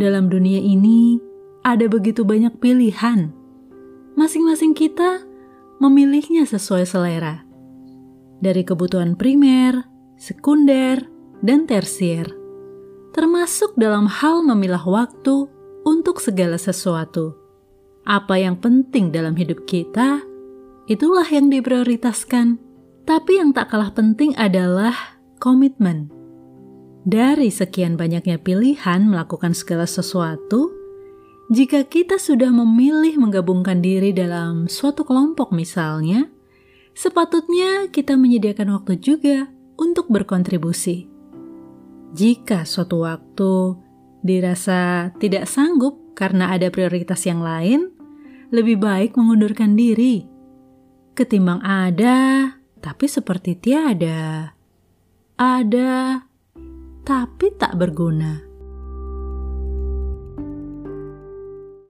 dalam dunia ini ada begitu banyak pilihan. Masing-masing kita memilihnya sesuai selera. Dari kebutuhan primer, sekunder, dan tersier. Termasuk dalam hal memilah waktu untuk segala sesuatu. Apa yang penting dalam hidup kita, itulah yang diprioritaskan. Tapi yang tak kalah penting adalah komitmen. Dari sekian banyaknya pilihan melakukan segala sesuatu, jika kita sudah memilih menggabungkan diri dalam suatu kelompok misalnya, sepatutnya kita menyediakan waktu juga untuk berkontribusi. Jika suatu waktu dirasa tidak sanggup karena ada prioritas yang lain, lebih baik mengundurkan diri ketimbang ada tapi seperti tiada, ada tapi tak berguna.